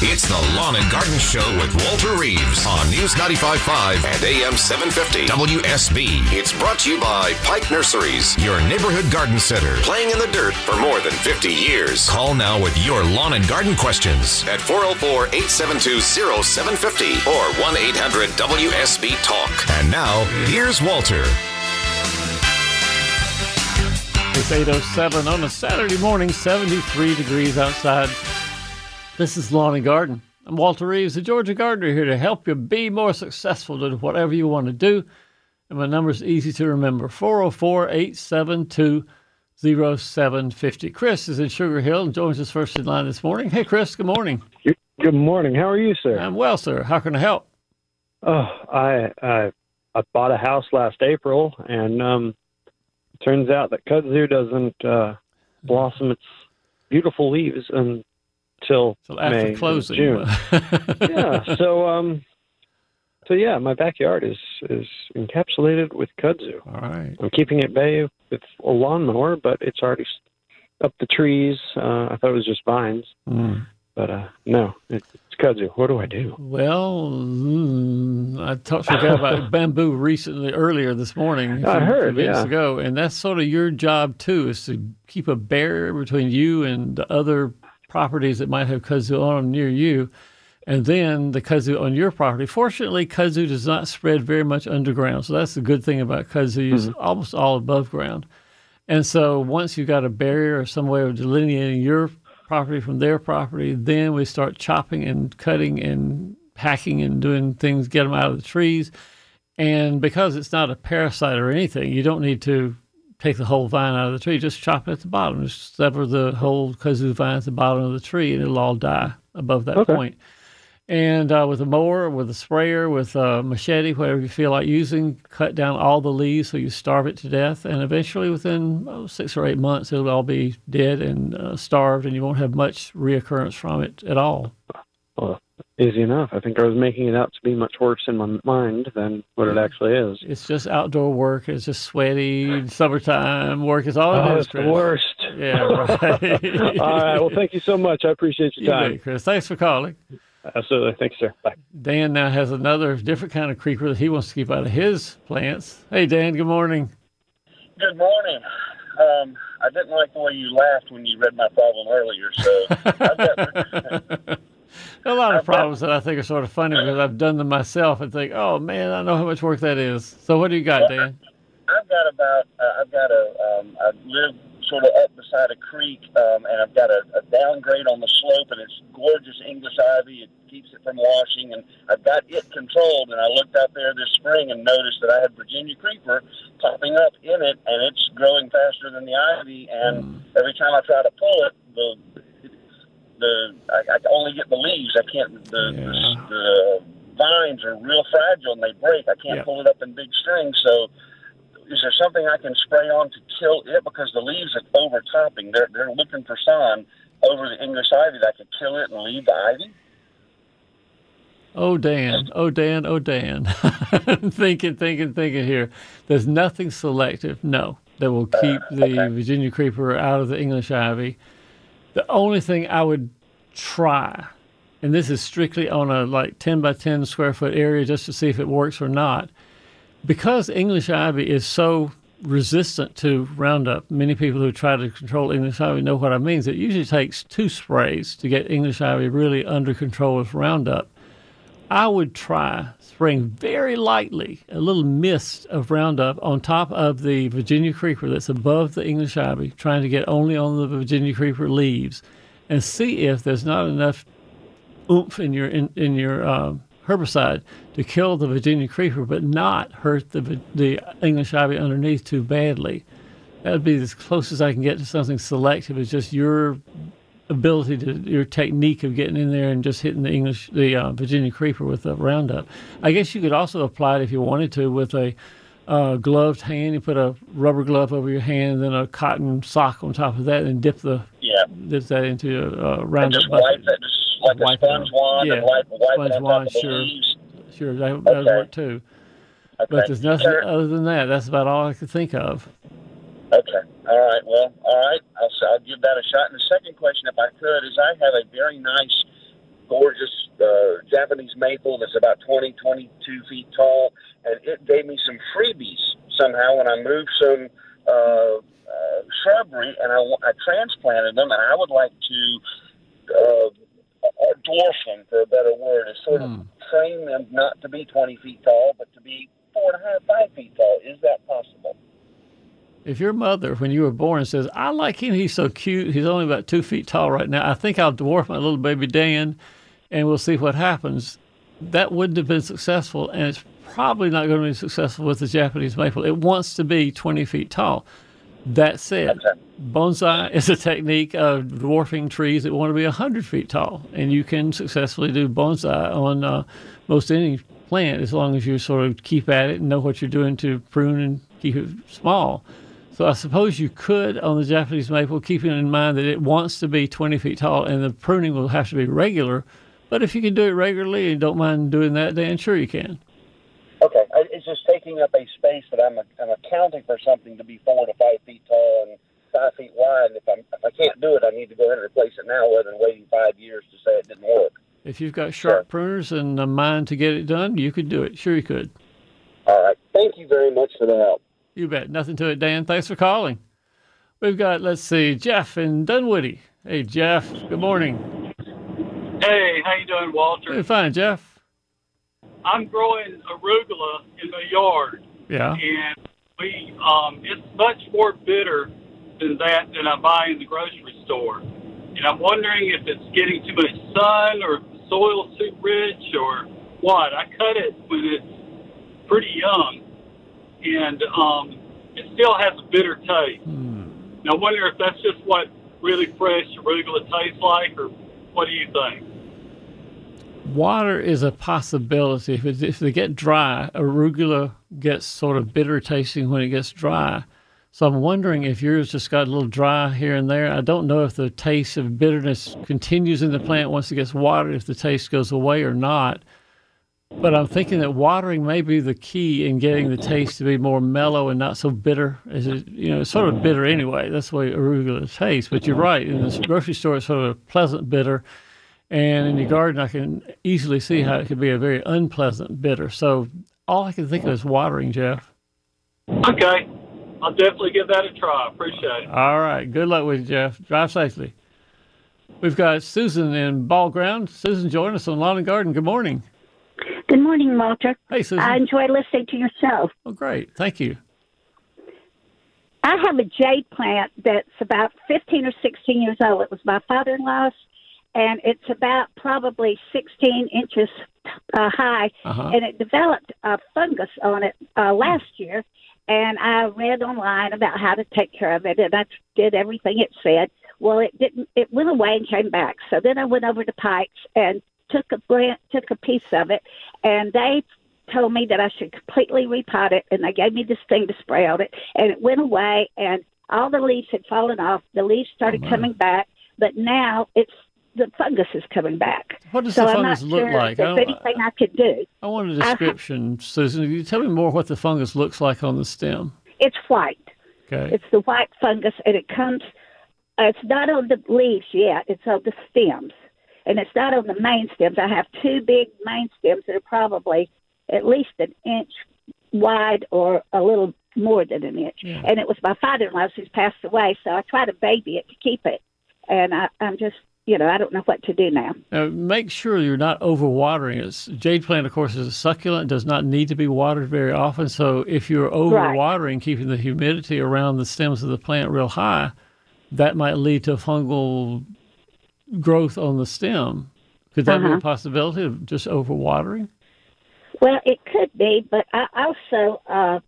It's the Lawn and Garden Show with Walter Reeves on News 95.5 and AM 750 WSB. It's brought to you by Pike Nurseries, your neighborhood garden center, playing in the dirt for more than 50 years. Call now with your lawn and garden questions at 404 872 0750 or 1 800 WSB Talk. And now, here's Walter. It's 8.07 on a Saturday morning, 73 degrees outside. This is Lawn and Garden. I'm Walter Reeves, the Georgia Gardener, here to help you be more successful in whatever you want to do. And my number is easy to remember 404 872 0750. Chris is in Sugar Hill and joins us first in line this morning. Hey, Chris, good morning. Good morning. How are you, sir? I'm well, sir. How can I help? Oh, I I, I bought a house last April, and um, turns out that kudzu doesn't uh, blossom its beautiful leaves until So after May, closing. June. yeah. So um, so yeah, my backyard is is encapsulated with kudzu. All right. I'm keeping it bay with a lawnmower, but it's already up the trees. Uh, I thought it was just vines, Mm. but uh, no, it, it's kudzu. What do I do? Well, mm, I talked to a guy about bamboo recently, earlier this morning. I heard, few yeah. ago, and that's sort of your job too, is to keep a barrier between you and the other properties that might have kudzu on them near you, and then the kudzu on your property. Fortunately, kudzu does not spread very much underground, so that's the good thing about kudzu. It's Mm-hmm. almost all above ground, and so once you've got a barrier or some way of delineating your property from their property, then we start chopping and cutting and hacking and doing things, get them out of the trees. And because it's not a parasite or anything, you don't need to take the whole vine out of the tree. Just chop it at the bottom. Just sever the whole kudzu vine at the bottom of the tree, and it'll all die above that Okay. point. And uh, with a mower, with a sprayer, with a machete, whatever you feel like using, cut down all the leaves so you starve it to death. And eventually, within oh, six or eight months, it'll all be dead and uh, starved, and you won't have much reoccurrence from it at all. Well, easy enough. I think I was making it out to be much worse in my mind than what it actually is. It's just outdoor work. It's just sweaty summertime work. It's all it Oh, is, it's the worst. Yeah, right. All right. Well, thank you so much. I appreciate your time. bet, Chris. Thanks for calling. Absolutely. Thanks, sir. Bye. Dan now has another different kind of creeper that he wants to keep out of his plants. Hey, Dan. Good morning. Good morning. Um, I didn't like the way you laughed when you read my problem earlier, so I've got, a lot of problems that I think are sort of funny because I've done them myself and think, oh man, I know how much work that is. So what do you got, Dan? I've got about uh, I've got a um, I live sort of up beside a creek, um, and I've got a, a downgrade on the slope, and it's gorgeous English ivy. It keeps it from washing, and I've got it controlled. And I looked out there this spring and noticed that I had Virginia creeper popping up in it, and it's growing faster than the ivy. And every time I try to pull it, the the I, I only get the leaves. I can't the, Yeah. the the vines are real fragile and they break. I can't Yeah. pull it up in big strings. So is there something I can spray on to kill it because the leaves are overtopping? They're they're looking for sun over the English ivy that could kill it and leave the ivy. Oh, Dan. Oh, Dan. Oh, Dan. thinking, thinking, thinking here. There's nothing selective, no, that will uh, keep the Virginia creeper out of the English ivy. The only thing I would try, and this is strictly on a like 10 by 10 square foot area just to see if it works or not, because English ivy is so resistant to Roundup, many people who try to control English ivy know what I mean. It usually takes two sprays to get English ivy really under control with Roundup. I would try spraying very lightly a little mist of Roundup on top of the Virginia creeper that's above the English ivy, trying to get only on the Virginia creeper leaves, and see if there's not enough oomph in your in, in your uh, herbicide to kill the Virginia creeper, but not hurt the the English ivy underneath too badly. That would be as close as I can get to something selective. It's just your ability to your technique of getting in there and just hitting the English the uh, Virginia creeper with a Roundup. I guess you could also apply it if you wanted to with a uh, gloved hand. You put a rubber glove over your hand, then a cotton sock on top of that, and dip the Yeah, dip that into a uh, and Roundup just wipe it, just like Wipe a sponge on. wand, Yeah, and wipe, wipe sponge wand, top of the sure. leaves. Sure, that, that would work too. Okay. But there's nothing other than that. That's about all I could think of. Okay. All right. Well, all right. I'll, I'll give that a shot. And the second question, if I could, is I have a very nice gorgeous uh, Japanese maple that's about 20, 22 feet tall, and it gave me some freebies somehow when I moved some uh, uh, shrubbery and I, I transplanted them, and I would like to uh, dwarf them, for a better word, is sort of train them not to be 20 feet tall, but to be four and a half, five feet tall. Is that possible? If your mother, when you were born, says, I like him, he's so cute, he's only about two feet tall right now, I think I'll dwarf my little baby Dan and we'll see what happens, that wouldn't have been successful. And it's probably not going to be successful with the Japanese maple. It wants to be 20 feet tall. That said, bonsai is a technique of dwarfing trees that want to be 100 feet tall. And you can successfully do bonsai on uh, most any plant as long as you sort of keep at it and know what you're doing to prune and keep it small. So I suppose you could on the Japanese maple, keeping in mind that it wants to be 20 feet tall and the pruning will have to be regular. But if you can do it regularly and don't mind doing that, Dan, sure you can. Okay, I, it's just taking up a space that I'm, I'm accounting for something to be four to five feet tall and five feet wide. And if, I'm, if I can't do it, I need to go ahead and replace it now rather than waiting five years to say it didn't work. If you've got sharp pruners and a mind to get it done, you could do it. Sure you could. All right, thank you very much for the help. You bet. Nothing to it, Dan. Thanks for calling. We've got, let's see, Jeff in Dunwoody. Hey, Jeff. Good morning. Hey, how you doing, Walter? Hey, fine, Jeff. I'm growing arugula in my yard, Yeah. and we um, it's much more bitter than that than I buy in the grocery store. And I'm wondering if it's getting too much sun, or if the soil's too rich, or what. I cut it when it's pretty young, and um, it still has a bitter taste. And I wonder if that's just what really fresh arugula tastes like, or what do you think? Water is a possibility. If, it, if they get dry, arugula gets sort of bitter tasting when it gets dry. So I'm wondering if yours just got a little dry here and there. I don't know if the taste of bitterness continues in the plant once it gets watered, if the taste goes away or not. But I'm thinking that watering may be the key in getting the taste to be more mellow and not so bitter. As it, you know, it's sort of bitter anyway. That's the way arugula tastes. But you're right. In the grocery store, it's sort of a pleasant bitter. And in your garden, I can easily see how it could be a very unpleasant bitter. So all I can think of is watering, Jeff. Okay, I'll definitely give that a try. Appreciate it. All right. Good luck with you, Jeff. Drive safely. We've got Susan in Ball Ground. Susan, join us on Lawn and Garden. Good morning. Good morning, Walter. Hey, Susan. I enjoy listening to your show. oh, great. Thank you. I have a jade plant that's about 15 or 16 years old. It was my father in law's, and it's about probably 16 inches uh, high. Uh-huh. And it developed a fungus on it uh, last year. And I read online about how to take care of it, and I did everything it said. Well, it didn't. It went away and came back. So then I went over to Pikes and took a branch, took a piece of it, and they told me that I should completely repot it, and they gave me this thing to spray on it, and it went away, and all the leaves had fallen off. The leaves started my. coming back, but now it's the fungus is coming back. What does so the fungus look sure like? If I anything I could do. I want a description, Susan. Can you tell me more what the fungus looks like on the stem? It's white. Okay. It's the white fungus, and it comes. Uh, it's not on the leaves yet. It's on the stems, and it's not on the main stems. I have two big main stems that are probably at least an inch wide or a little more than an inch. Yeah. And it was my father-in-law's who's passed away, so I try to baby it to keep it. And I, I'm just, you know, I don't know what to do now. Now, make sure you're not overwatering it. Jade plant, of course, is a succulent, does not need to be watered very often. So if you're overwatering, keeping the humidity around the stems of the plant real high, that might lead to fungal growth on the stem. Could that be a Uh-huh. possibility of just overwatering? Well, it could be, but I also uh,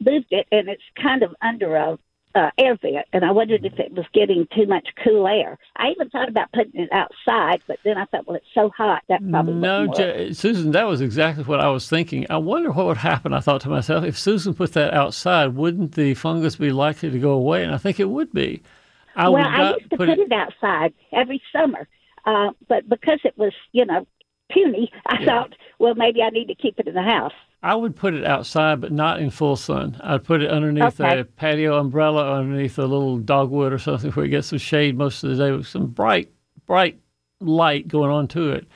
moved it, and it's kind of under a uh, air vent, and I wondered if it was getting too much cool air. I even thought about putting it outside, but then I thought, well, it's so hot that probably No. Ja- Susan, that was exactly what I was thinking. I wonder what would happen. I thought to myself, if Susan put that outside, wouldn't the fungus be likely to go away? And I think it would be. I well, I used to put it. it outside every summer, uh, but because it was, you know, puny, I Yeah. thought, well, maybe I need to keep it in the house. I would put it outside, but not in full sun. I'd put it underneath Okay. a patio umbrella, underneath a little dogwood or something, where you get some shade most of the day with some bright, bright light going on to it.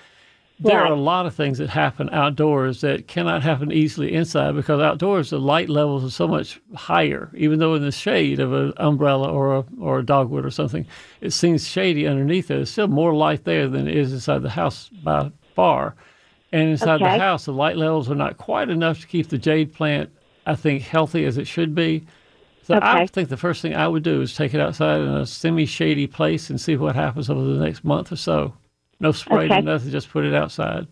There are a lot of things that happen outdoors that cannot happen easily inside because outdoors the light levels are so much higher. Even though in the shade of an umbrella or a, or a dogwood or something, it seems shady underneath it. There's still more light there than it is inside the house by far. And inside the house, the light levels are not quite enough to keep the jade plant, I think, healthy as it should be. So I think the first thing I would do is take it outside in a semi-shady place and see what happens over the next month or so. No spray, no Okay. nothing, just put it outside.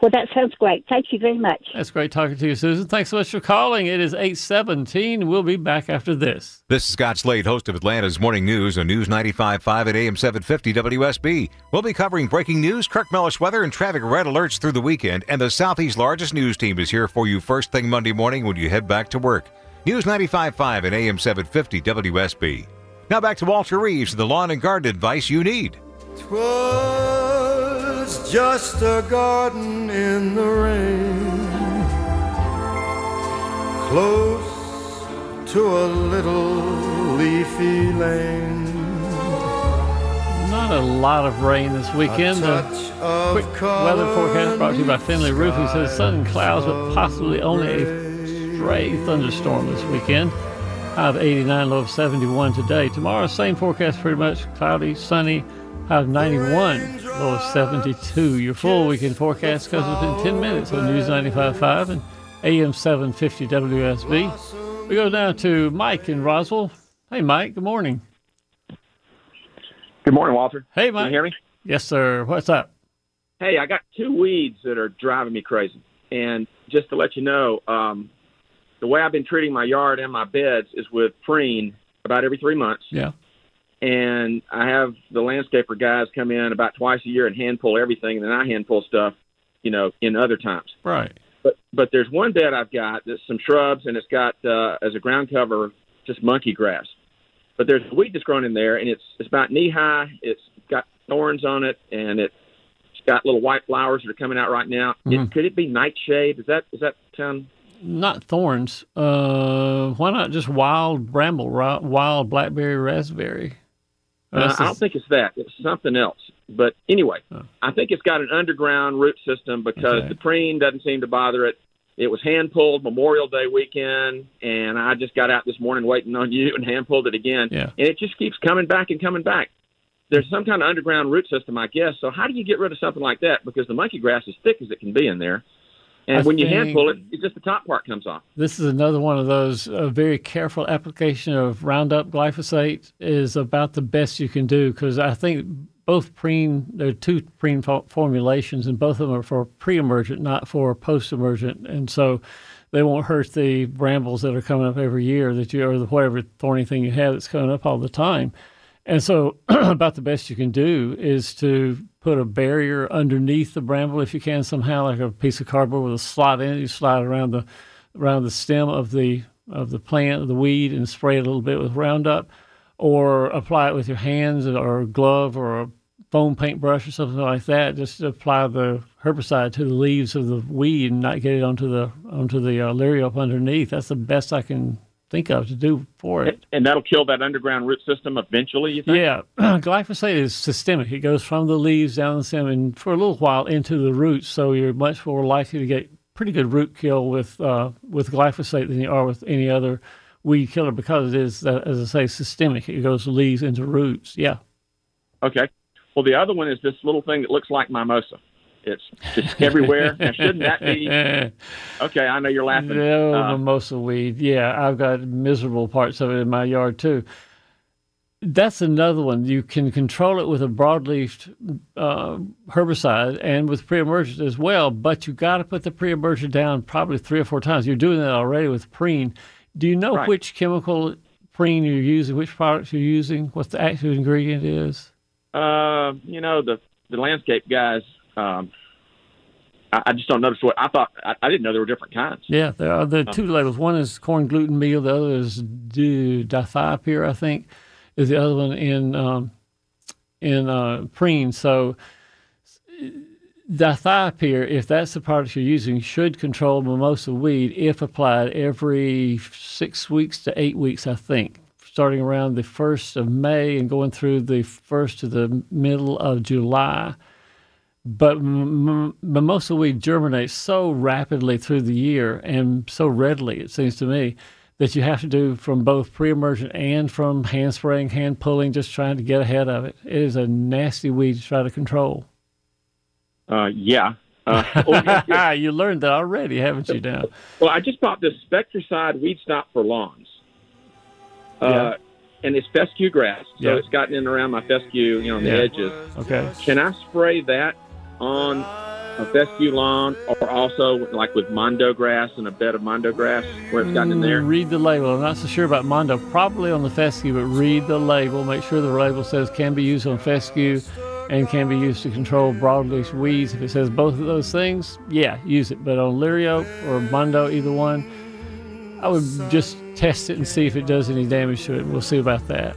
Well, that sounds great. Thank you very much. That's great talking to you, Susan. Thanks so much for calling. It is 817. We'll be back after this. This is Scott Slade, host of Atlanta's Morning News on News 95.5 at AM 750 WSB. We'll be covering breaking news, Kirk Mellish weather, and traffic red alerts through the weekend. And the Southeast's largest news team is here for you first thing Monday morning when you head back to work. News 95.5 at AM 750 WSB. Now back to Walter Reeves the lawn and garden advice you need. 'Twas just a garden in the rain, close to a little leafy lane. Not a lot of rain this weekend. A The touch of quick weather forecast brought to you by Finley Roofing says sun and clouds, but possibly only a stray thunderstorm this weekend. High of 89, low of 71 today. Tomorrow, same forecast pretty much cloudy, sunny, high of 91, low of 72. Your full weekend forecast comes within 10 minutes on News 95.5 and AM 750 WSB. We go now to Mike in Roswell. Hey, Mike, good morning. Good morning, Walter. Hey, Can Mike. you hear me? Yes, sir. What's up? Hey, I got two weeds that are driving me crazy. And just to let you know, um, the way I've been treating my yard and my beds is with preen about every three months. Yeah. And I have the landscaper guys come in about twice a year and hand pull everything, and then I hand pull stuff, you know, in other times. Right. But but there's one bed I've got that's some shrubs, and it's got uh, as a ground cover just monkey grass. But there's a weed that's grown in there, and it's it's about knee high. It's got thorns on it, and it's got little white flowers that are coming out right now. Mhm. It, could it be nightshade? Is that is that sound? Not thorns. Uh, why not just wild bramble, wild blackberry, raspberry? Uh, I don't think it's that. It's something else. But anyway, Oh. I think it's got an underground root system because Okay. the preen doesn't seem to bother it. It was hand pulled Memorial Day weekend, and I just got out this morning waiting on you and hand pulled it again. Yeah. And it just keeps coming back and coming back. There's some kind of underground root system, I guess. So how do you get rid of something like that? Because the monkey grass is thick as it can be in there. And I when you hand pull it, it's just the top part comes off. This is another one of those uh, very careful application of Roundup glyphosate is about the best you can do because I think both preen there are two preen formulations and both of them are for pre-emergent, not for post-emergent, and so they won't hurt the brambles that are coming up every year that you or the whatever thorny thing you have that's coming up all the time. And so, about the best you can do is to put a barrier underneath the bramble if you can somehow, like a piece of cardboard with a slot in it. You slide around the around the stem of the of the plant, the weed, and spray it a little bit with Roundup, or apply it with your hands or a glove or a foam paintbrush or something like that. Just apply the herbicide to the leaves of the weed and not get it onto the onto the uh, underneath. That's the best I can think of to do for it. And that'll kill that underground root system eventually, you think? Yeah, glyphosate is systemic. It goes from the leaves down the stem and for a little while into the roots. So you're much more likely to get pretty good root kill with uh, with glyphosate than you are with any other weed killer because it is, uh, as I say, systemic. It goes leaves into roots. Yeah. Okay. Well, the other one is this little thing that looks like mimosa. It's just everywhere. now, shouldn't that be? Okay, I know you're laughing. No, Uh, mimosa weed. Yeah, I've got miserable parts of it in my yard too. That's another one. You can control it with a broadleaf uh, herbicide and with pre-emergent as well, but you got to put the pre-emergent down probably three or four times. You're doing that already with preen. Do you know Right. which chemical preen you're using, which products you're using, what the active ingredient is? Uh, you know the the landscape guys. Um, I, I just don't notice what I thought. I, I didn't know there were different kinds. Yeah, there are the two labels. One is corn gluten meal. The other is di- dithiopyr, I think, is the other one in um, in uh, preen. So dithiopyr, if that's the product you're using, should control mimosa weed if applied every six weeks to eight weeks, I think, starting around the first of May and going through the first to the middle of July But m- mimosa weed germinates so rapidly through the year and so readily, it seems to me, that you have to do from both pre-emergent and from hand spraying, hand pulling, just trying to get ahead of it. It is a nasty weed to try to control. Uh, yeah. Uh, oh, yeah, yeah. you learned that already, haven't you? Now, Well, I just bought this Spectracide weed stop for lawns. Uh, Yeah. And it's fescue grass, so Yeah. it's gotten in around my fescue, you know, on the Yeah. edges. okay. Can I spray that on a fescue lawn, or also like with mondo grass and a bed of mondo grass where it's gotten in there? Mm, Read the label. I'm not so sure about Mondo. Probably on the fescue, but read the label. Make sure the label says can be used on fescue and can be used to control broadleaf weeds. If it says both of those things, yeah, use it. But on Lirio or Mondo, either one, I would just test it and see if it does any damage to it. We'll see about that.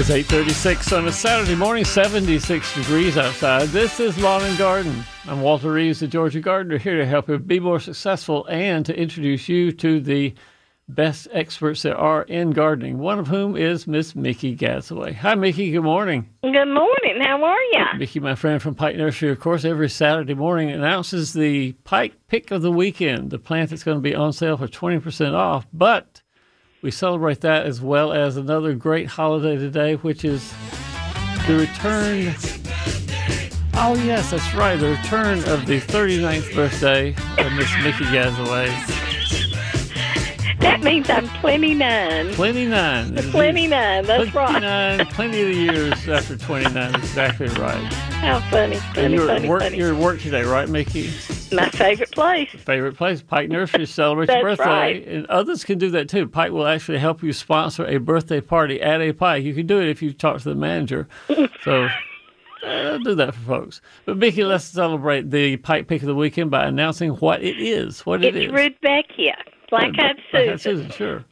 It's 8:36 on a Saturday morning, 76 degrees outside. This is Lawn and Garden. I'm Walter Reeves, the Georgia Gardener, here to help you be more successful and to introduce you to the best experts there are in gardening. One of whom is Miss Mickey Gasaway. Hi, Mickey. Good morning. Good morning. How are you? Mickey, my friend from Pike Nursery, of course, every Saturday morning announces the Pike Pick of the Weekend, the plant that's going to be on sale for 20% off. But we celebrate that as well as another great holiday today, which is the return. Oh, yes, that's right. The return of the 39th birthday of Miss Mickey Gasaway. That means I'm 29. 29. 29, that's right. 29, plenty of years after 29. Exactly right. How funny, And you're funny, work, funny. you're at work today, right, Mickey? My favorite place. favorite place, Pike Nursery, celebrate your birthday. right. And others can do that too. Pike will actually help you sponsor a birthday party at a Pike. You can do it if you talk to the manager. So uh, do that for folks. But Mickey, let's celebrate the Pike Pick of the Weekend by announcing what it is. What it It's is. Rudbeckia, black-eyed Black-eyed Susan. Susan, sure.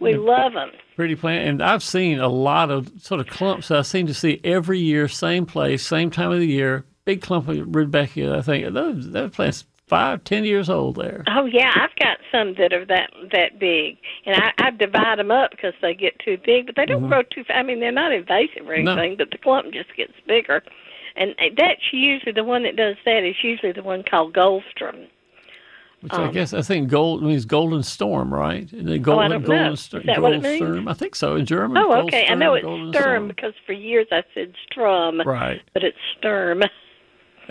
We love them. Pretty plant. And I've seen a lot of sort of clumps that I seem to see every year, same place, same time of the year. Big clump of Rudbeckia, I think. Those, that plant's five, ten years old there. Oh yeah, I've got some that are that that big, and I, I divide them up because they get too big, but they don't grow too. I mean, they're not invasive or Mm-hmm. No. anything, but the clump just gets bigger, and that's usually the one that does that is usually the one called Goldstrom. Which I guess I think gold means golden storm, right? The golden, Oh, I don't know. golden Is stor- that what it means? I think so in German. Oh, okay. I know it's Sturm storm. because for years I said Strum, Right. but it's Sturm.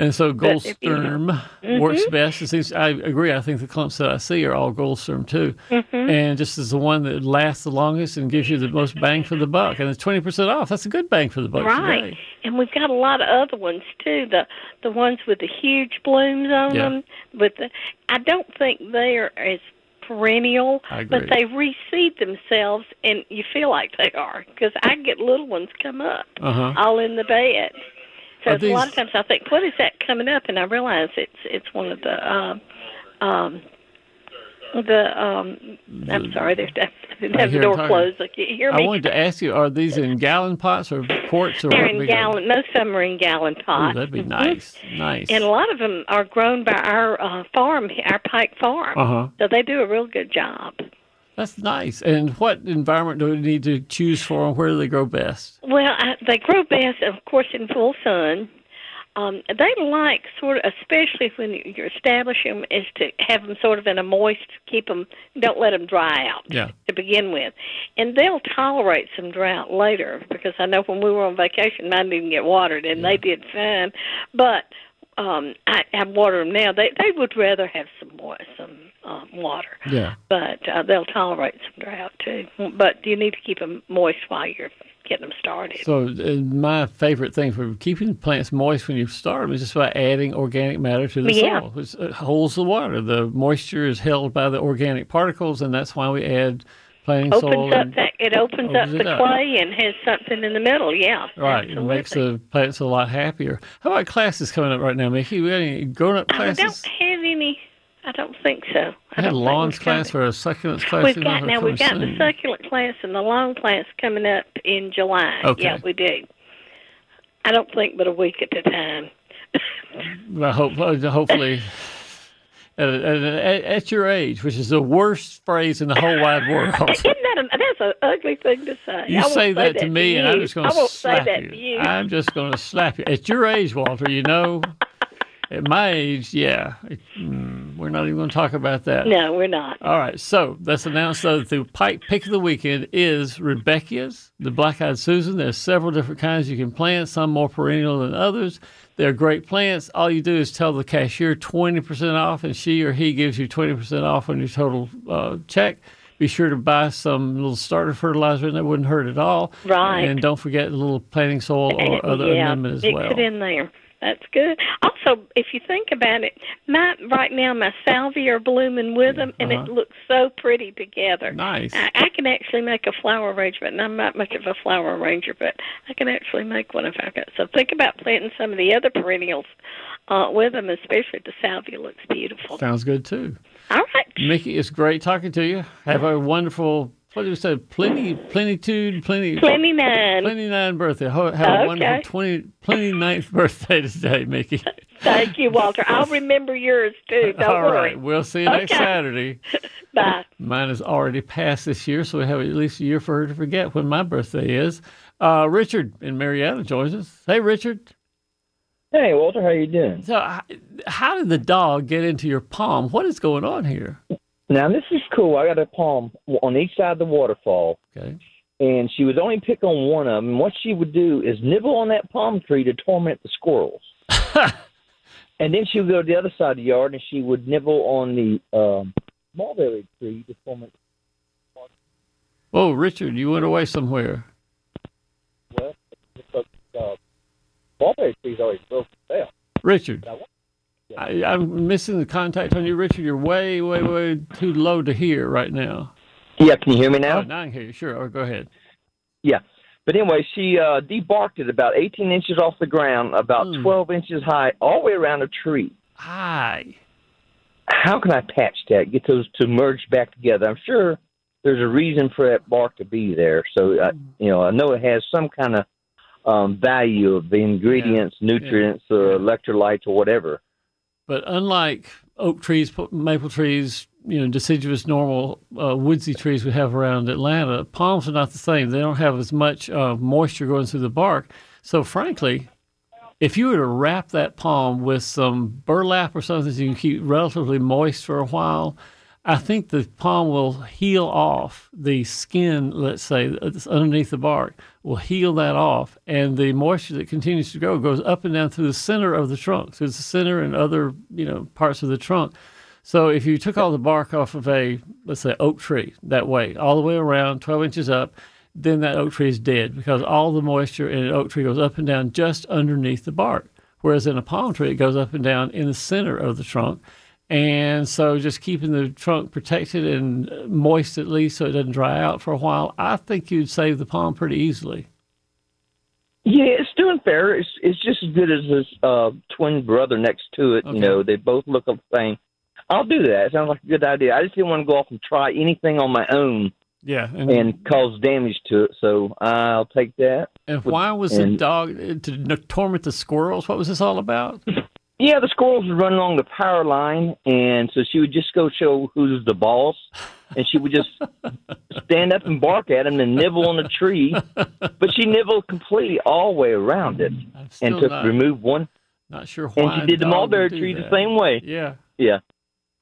And so you- Goldsturm works best. It seems, I agree. I think the clumps that I see are all Goldsturm too. Mm-hmm. And just is the one that lasts the longest and gives you the most bang for the buck. And it's 20% off. That's a good bang for the buck Right. today. And we've got a lot of other ones too. The the ones with the huge blooms on Yeah. them. With the, I don't think they are as perennial, but they reseed themselves, and you feel like they are because I get little ones come up Uh-huh. all in the bed. So it's a lot of times I think, what is that coming up? And I realize it's it's one of the um um the um I'm sorry, there's I didn't have the door closed. Like you hear me? I wanted to ask you, are these in gallon pots or quarts or They're in big are they? gallon. Most of them are in gallon Ooh, pots. that'd be Mhm. nice. Nice. And a lot of them are grown by our uh, farm, our Pike Farm. Uh-huh. So they do a real good job. That's nice. And what environment do we need to choose for and where do they grow best? Well, I, they grow best, of course, in full sun. Um, they like sort of, especially when you establish them, is to have them sort of in a moist, keep them, don't let them dry out Yeah. to begin with, and they'll tolerate some drought later because I know when we were on vacation, mine didn't get watered, and they did fine. But um, I, I water them now. They they would rather have some more some um, water, Yeah. but uh, they'll tolerate some drought too. But you need to keep them moist while you're getting them started. So uh, my favorite thing for keeping plants moist when you start them is just by adding organic matter to the Yeah. soil. It's- It holds the water. The moisture is held by the organic particles, and that's why we add planting soil. Opens up and- that it opens, up it the up. clay and has something in the middle. Yeah, Right, it makes the plants a lot happier. How about classes coming up right now, Mickey? We got any grown up classes? I don't have any. I don't think so. I had a lawns class it. for a succulents class. We've got now. We've got coming the succulent class and the lawn class coming up in July. Okay. Yeah, we do. I don't think but a week at a time. Well, hope, hopefully, at, at, at, your age, which is the worst phrase in the whole wide world. Isn't that a, that's an ugly thing to say? You won't say that to me, and I'm just going I to won't say slap that you. to you. I'm just going to slap you. At your age, Walter, you know, at my age, yeah, mm, we're not even going to talk about that. No, we're not. All right, so let's announce though that the Pike pick of the weekend is Rudbeckias, the black-eyed Susan. There's several different kinds you can plant, some more perennial than others. They're great plants. All you do is tell the cashier 20% off, and she or he gives you 20% off on your total uh, check. Be sure to buy some little starter fertilizer, and that wouldn't hurt at all. Right. And don't forget a little planting soil or other yeah, amendment as mix well. it in there. That's good. Also, if you think about it, my right now my salvia are blooming with them, and uh-huh. it looks so pretty together. Nice. I, I can actually make a flower arrangement, and I'm not much of a flower arranger, but I can actually make one if I got. So think about planting some of the other perennials uh, with them, especially the salvia looks beautiful. Sounds good too. All right. Mickey, it's great talking to you. Have a wonderful, what did you say, plenty, plenitude, plenty, Plenty nine. plenty nine birthday. Have a Okay. wonderful 20, plenty ninth birthday today, Mickey. Thank you, Walter. I'll remember yours too. Don't All worry. right, we'll see you next Saturday. Bye. Mine has already passed this year, so we have at least a year for her to forget when my birthday is. Uh, Richard in Marietta joins us. Hey, Richard. Hey, Walter, how you doing? So, how did the dog get into your palm? What is going on here? Now this is cool. I got a palm on each side of the waterfall. Okay. And she would only pick on one of them. And what she would do is nibble on that palm tree to torment the squirrels. and then she would go to the other side of the yard and she would nibble on the um, mulberry tree to torment. Whoa, Richard, you went away somewhere. Well, the uh, mulberry tree's already broken down. Richard, I, I'm missing the contact on you, Richard. You're way, way, way too low to hear right now. Yeah, can you hear me now? Oh, now I can hear you. Sure. Oh, go ahead. Yeah. But anyway, she uh, debarked it about 18 inches off the ground, about Hmm. 12 inches high, all the way around a tree. Hi. How can I patch that, get those to merge back together? I'm sure there's a reason for that bark to be there. So, I, you know, I know it has some kind of um, value of the ingredients, nutrients, uh, electrolytes, or whatever. But unlike oak trees, maple trees, you know, deciduous, normal uh, woodsy trees we have around Atlanta, palms are not the same. They don't have as much uh, moisture going through the bark. So, frankly, if you were to wrap that palm with some burlap or something so you can keep relatively moist for a while, I think the palm will heal off the skin, let's say, that's underneath the bark, will heal that off. And the moisture that continues to grow goes up and down through the center of the trunk, through the center and other, you know, parts of the trunk. So if you took all the bark off of a, let's say, oak tree that way, all the way around, 12 inches up, then that oak tree is dead because all the moisture in an oak tree goes up and down just underneath the bark. Whereas in a palm tree, it goes up and down in the center of the trunk. And so just keeping the trunk protected and moist at least so it doesn't dry out for a while, I think you'd save the palm pretty easily. Yeah, it's doing fair. It's it's just as good as this uh, twin brother next to it. Okay. You know, they both look the same. I'll do that. It sounds like a good idea. I just didn't want to go off and try anything on my own Yeah. and, cause damage to it. So I'll take that. And why was the dog to torment the squirrels? What was this all about? Yeah, the squirrels would run along the power line, and so she would just go show who's the boss, and she would just stand up and bark at him and nibble on the tree. But she nibbled completely all the way around it, and took not- remove one. Not sure why. And she did the mulberry tree that. the same way. Yeah. Yeah.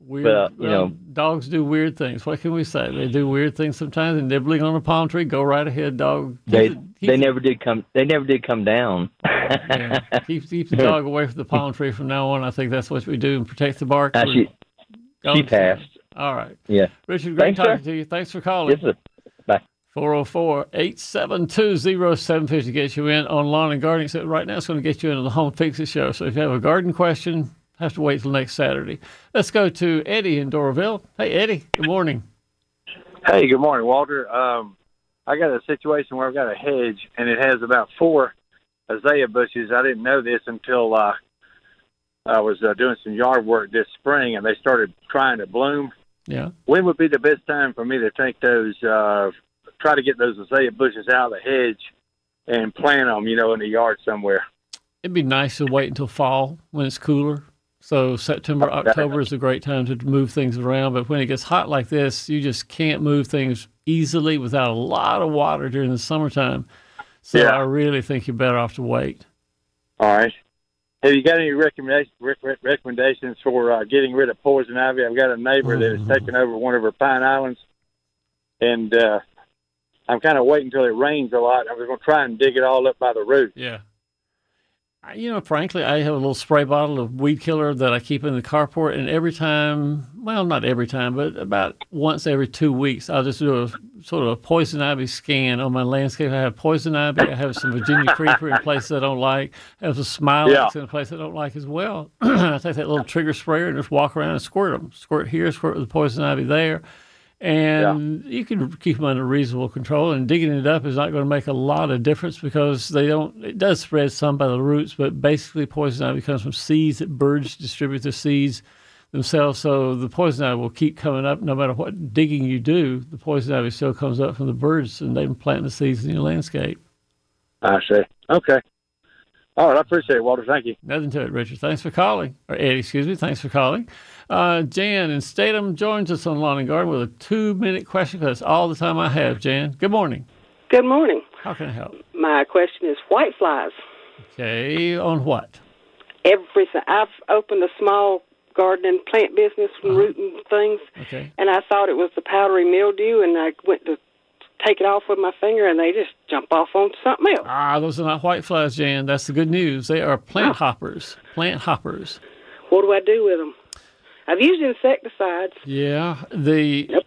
Weird, But, you know- dogs do weird things. What can we say? They do weird things sometimes. And nibbling on a palm tree, go right ahead, dog. They Keep they never did come. They never did come down. yeah, keep, keep the dog away from the palm tree from now on. I think that's what we do and protect the bark. Uh, she she passed. All right. Yeah. Richard, great Thanks, talking sir. to you. Thanks for calling. Yes, sir. Bye. 404 872 0750 gets you in on lawn and gardening. So right now, it's going to get you into the Home Fix It show. So if you have a garden question, have to wait till next Saturday. Let's go to Eddie in Doraville. Hey, Eddie. Good morning. Hey, good morning, Walter. Um, I got a situation where I've got a hedge, and it has about four azalea bushes. I didn't know this until uh, I was uh, doing some yard work this spring, and they started trying to bloom. Yeah. When would be the best time for me to take those, uh, try to get those azalea bushes out of the hedge and plant them, you know, in the yard somewhere? It'd be nice to wait until fall when it's cooler. So September, October is a great time to move things around. But when it gets hot like this, you just can't move things easily without a lot of water during the summertime. So Yeah. I really think you're better off to wait. All right. Have you got any recommendations rec- rec- recommendations for uh, getting rid of poison ivy? I've got a neighbor that has taken over one of her pine islands, and uh, I'm kind of waiting until it rains a lot. I was going to try and dig it all up by the root. Yeah. You know, frankly, I have a little spray bottle of weed killer that I keep in the carport, and every time, well, not every time, but about once every two weeks, I'll just do a sort of a poison ivy scan on my landscape. I have poison ivy, I have some Virginia creeper in places I don't like, I have some smilax Yeah. in a place I don't like as well. I take that little trigger sprayer and just walk around and squirt them. Squirt here, squirt with the poison ivy there. And you can keep them under reasonable control. And digging it up is not going to make a lot of difference because they don't. It does spread some by the roots, but basically poison ivy comes from seeds that birds distribute the seeds themselves. So the poison ivy will keep coming up no matter what digging you do. The poison ivy still comes up from the birds, and they plant the seeds in your landscape. I see. Okay. All right. I appreciate it, Walter. Thank you. Nothing to it, Richard. Thanks for calling. Or Eddie, excuse me. Thanks for calling. Uh, Jan in Statham joins us on Lawn and Garden with a two minute question because that's all the time I have, Jan. Good morning. Good morning. How can I help? My question is white flies. Okay, on what? Everything. I've opened a small garden and plant business from rooting things, Okay. and I thought it was the powdery mildew, and I went to take it off with my finger, and they just jump off onto something else. Ah, those are not white flies, Jan. That's the good news. They are plant hoppers. Plant hoppers. What do I do with them? I've used insecticides. Yeah. The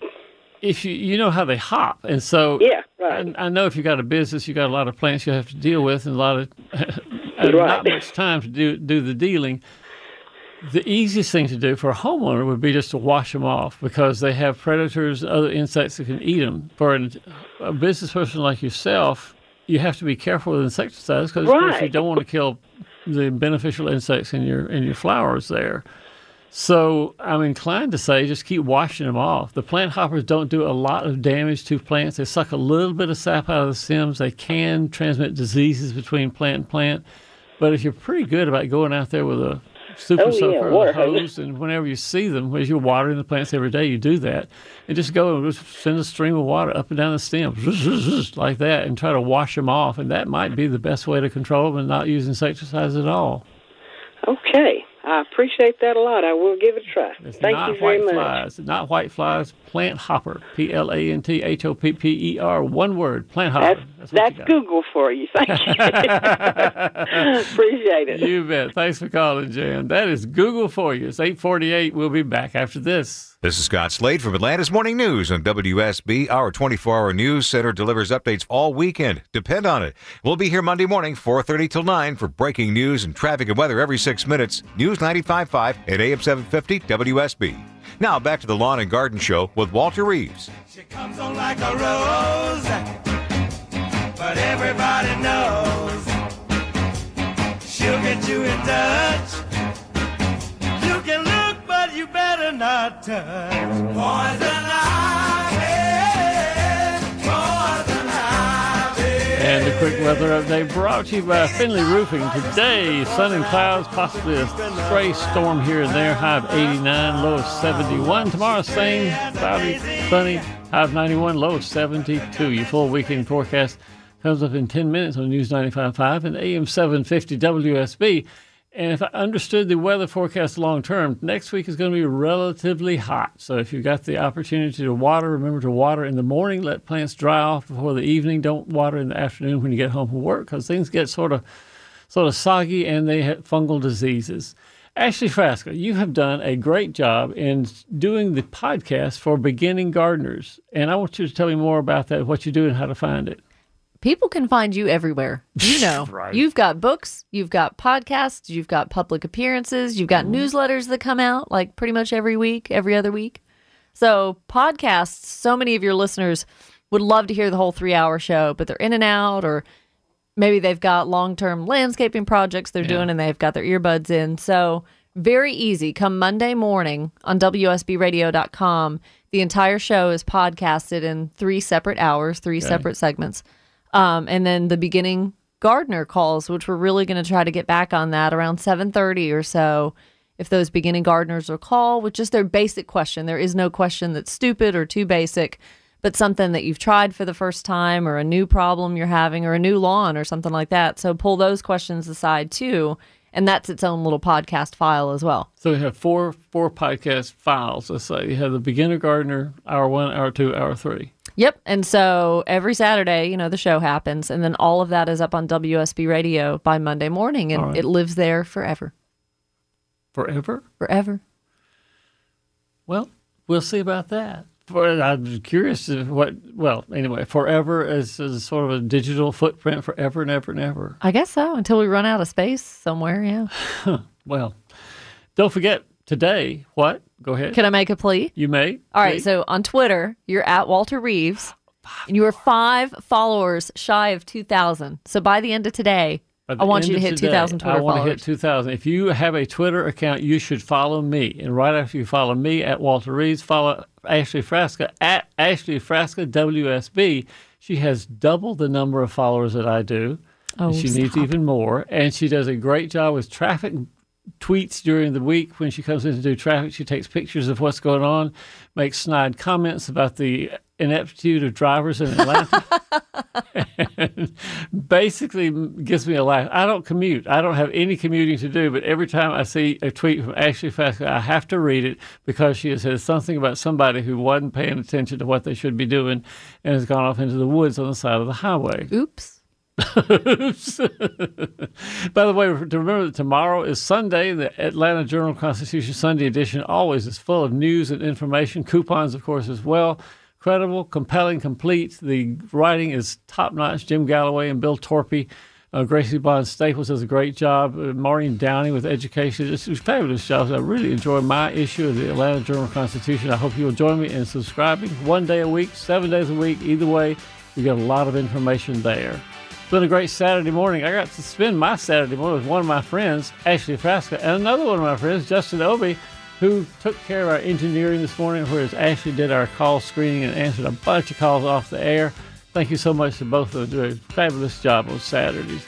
if you you know how they hop, and so Yeah, right. I, I know if you got a business, you got a lot of plants you have to deal with, and a lot of and not much time to do do the dealing. The easiest thing to do for a homeowner would be just to wash them off because they have predators, other insects that can eat them. For an, a business person like yourself, you have to be careful with insecticides because of course you don't want to kill the beneficial insects in your in your flowers there. So I'm inclined to say just keep washing them off. The plant hoppers don't do a lot of damage to plants. They suck a little bit of sap out of the stems. They can transmit diseases between plant and plant. But if you're pretty good about going out there with a super Oh, yeah, soaker or a hose. hose, and whenever you see them, as you're watering the plants every day, you do that, and just go and just send a stream of water up and down the stem like that, and try to wash them off. And that might be the best way to control them and not use insecticides at all. Okay. I appreciate that a lot. I will give it a try. It's Thank you very white much. flies. Not white flies. Plant hopper. P L A N T H O P P E R. One word. Plant hopper. That's, what you. Google for you. Thank you. Appreciate it. You bet. Thanks for calling, Jan. That is Google for you. It's 848. We'll be back after this. This is Scott Slade from Atlanta's Morning News on WSB. Our 24-hour news center delivers updates all weekend. Depend on it. We'll be here Monday morning, 4.30 till 9 for breaking news and traffic and weather every six minutes. News 95.5 at AM 750 WSB. Now back to the Lawn and Garden Show with Walter Reeves. She comes on like a rose, but everybody knows she'll get you in touch. Touch. And the quick weather update brought to you by Finley Roofing. Today, sun and clouds, possibly a stray storm here and there. High of 89, low of 71. Tomorrow, same, cloudy, sunny, high of 91, low of 72. Your full weekend forecast comes up in 10 minutes on News 95.5 and AM 750 WSB. And if I understood the weather forecast long term, next week is going to be relatively hot. So if you've got the opportunity to water, remember to water in the morning. Let plants dry off before the evening. Don't water in the afternoon when you get home from work because things get sort of sort of soggy and they have fungal diseases. Ashley Frasca, you have done a great job in doing the podcast for beginning gardeners, and I want you to tell me more about that, what you do, and how to find it. People can find you everywhere. You know, Right. you've got books, you've got podcasts, you've got public appearances, you've got mm-hmm. newsletters that come out like pretty much every week, every other week. So, podcasts, so many of your listeners would love to hear the whole three hour show, but they're in and out, or maybe they've got long term landscaping projects they're doing and they've got their earbuds in. So, very easy. Come Monday morning on WSBradio.com. The entire show is podcasted in three separate hours, three Okay. separate segments. Um, and then the beginning gardener calls, which we're really going to try to get back on that around 7:30 or so. If those beginning gardeners will call with just their basic question, there is no question that's stupid or too basic, but something that you've tried for the first time or a new problem you're having or a new lawn or something like that. So pull those questions aside too, and that's its own little podcast file as well. So we have four four podcast files. Let's say you have the beginner gardener, hour one, hour two, hour three. Yep. And so every Saturday, you know, the show happens, and then all of that is up on WSB Radio by Monday morning, and right. it lives there forever. Forever? Forever. Well, we'll see about that. For, I'm curious what. Well, anyway, forever is, is sort of a digital footprint forever and ever and ever. I guess so, until we run out of space somewhere, yeah. Well, don't forget today. What? Go ahead. Can I make a plea? You may. All right, Please. so on Twitter, you're at Walter Reeves, and you are five followers shy of 2,000. So by the end of today, I want you to hit today, 2,000 Twitter I want followers. to hit 2,000. If you have a Twitter account, you should follow me. And right after you follow me at Walter Reeves, follow Ashley Frasca at Ashley Frasca WSB. She has double the number of followers that I do. Oh, and she needs even more. And she does a great job with traffic tweets during the week when she comes in to do traffic. She takes pictures of what's going on, makes snide comments about the ineptitude of drivers in Atlanta. and basically gives me a laugh. I don't commute. I don't have any commuting to do, but every time I see a tweet from Ashley Frasca, I have to read it because she has said something about somebody who wasn't paying attention to what they should be doing and has gone off into the woods on the side of the highway. Oops. By the way, to remember that tomorrow is Sunday. The Atlanta Journal Constitution Sunday edition always is full of news and information, coupons, of course, as well. Credible, compelling, complete. The writing is top notch. Jim Galloway and Bill Torpy. Uh, Gracie Bond Staples does a great job. Uh, Maureen Downey with education. It's a fabulous job. I really enjoy my issue of the Atlanta Journal Constitution. I hope you'll join me in subscribing one day a week, seven days a week. Either way, you get a lot of information there. Been a great Saturday morning. I got to spend my Saturday morning with one of my friends, Ashley Frasca, and another one of my friends, Justin Obi, who took care of our engineering this morning, whereas Ashley did our call screening and answered a bunch of calls off the air. Thank you so much to both of them. A fabulous job on Saturdays.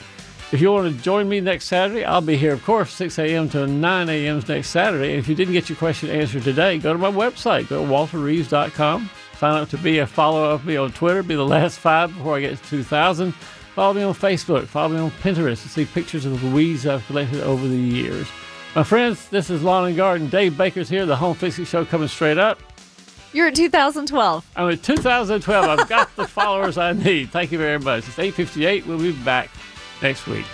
If you want to join me next Saturday, I'll be here, of course, 6 a.m. to 9 a.m. next Saturday. And if you didn't get your question answered today, go to my website, go to walterreeves.com. Sign up to be a follower of me on Twitter, be the last five before I get to 2,000. Follow me on Facebook, follow me on Pinterest to see pictures of the weeds I've collected over the years. My friends, this is Lawn and Garden. Dave Baker's here, the Home Fixing Show coming straight up. You're at 2012. I'm at 2012. I've got the followers I need. Thank you very much. It's 8:58. We'll be back next week.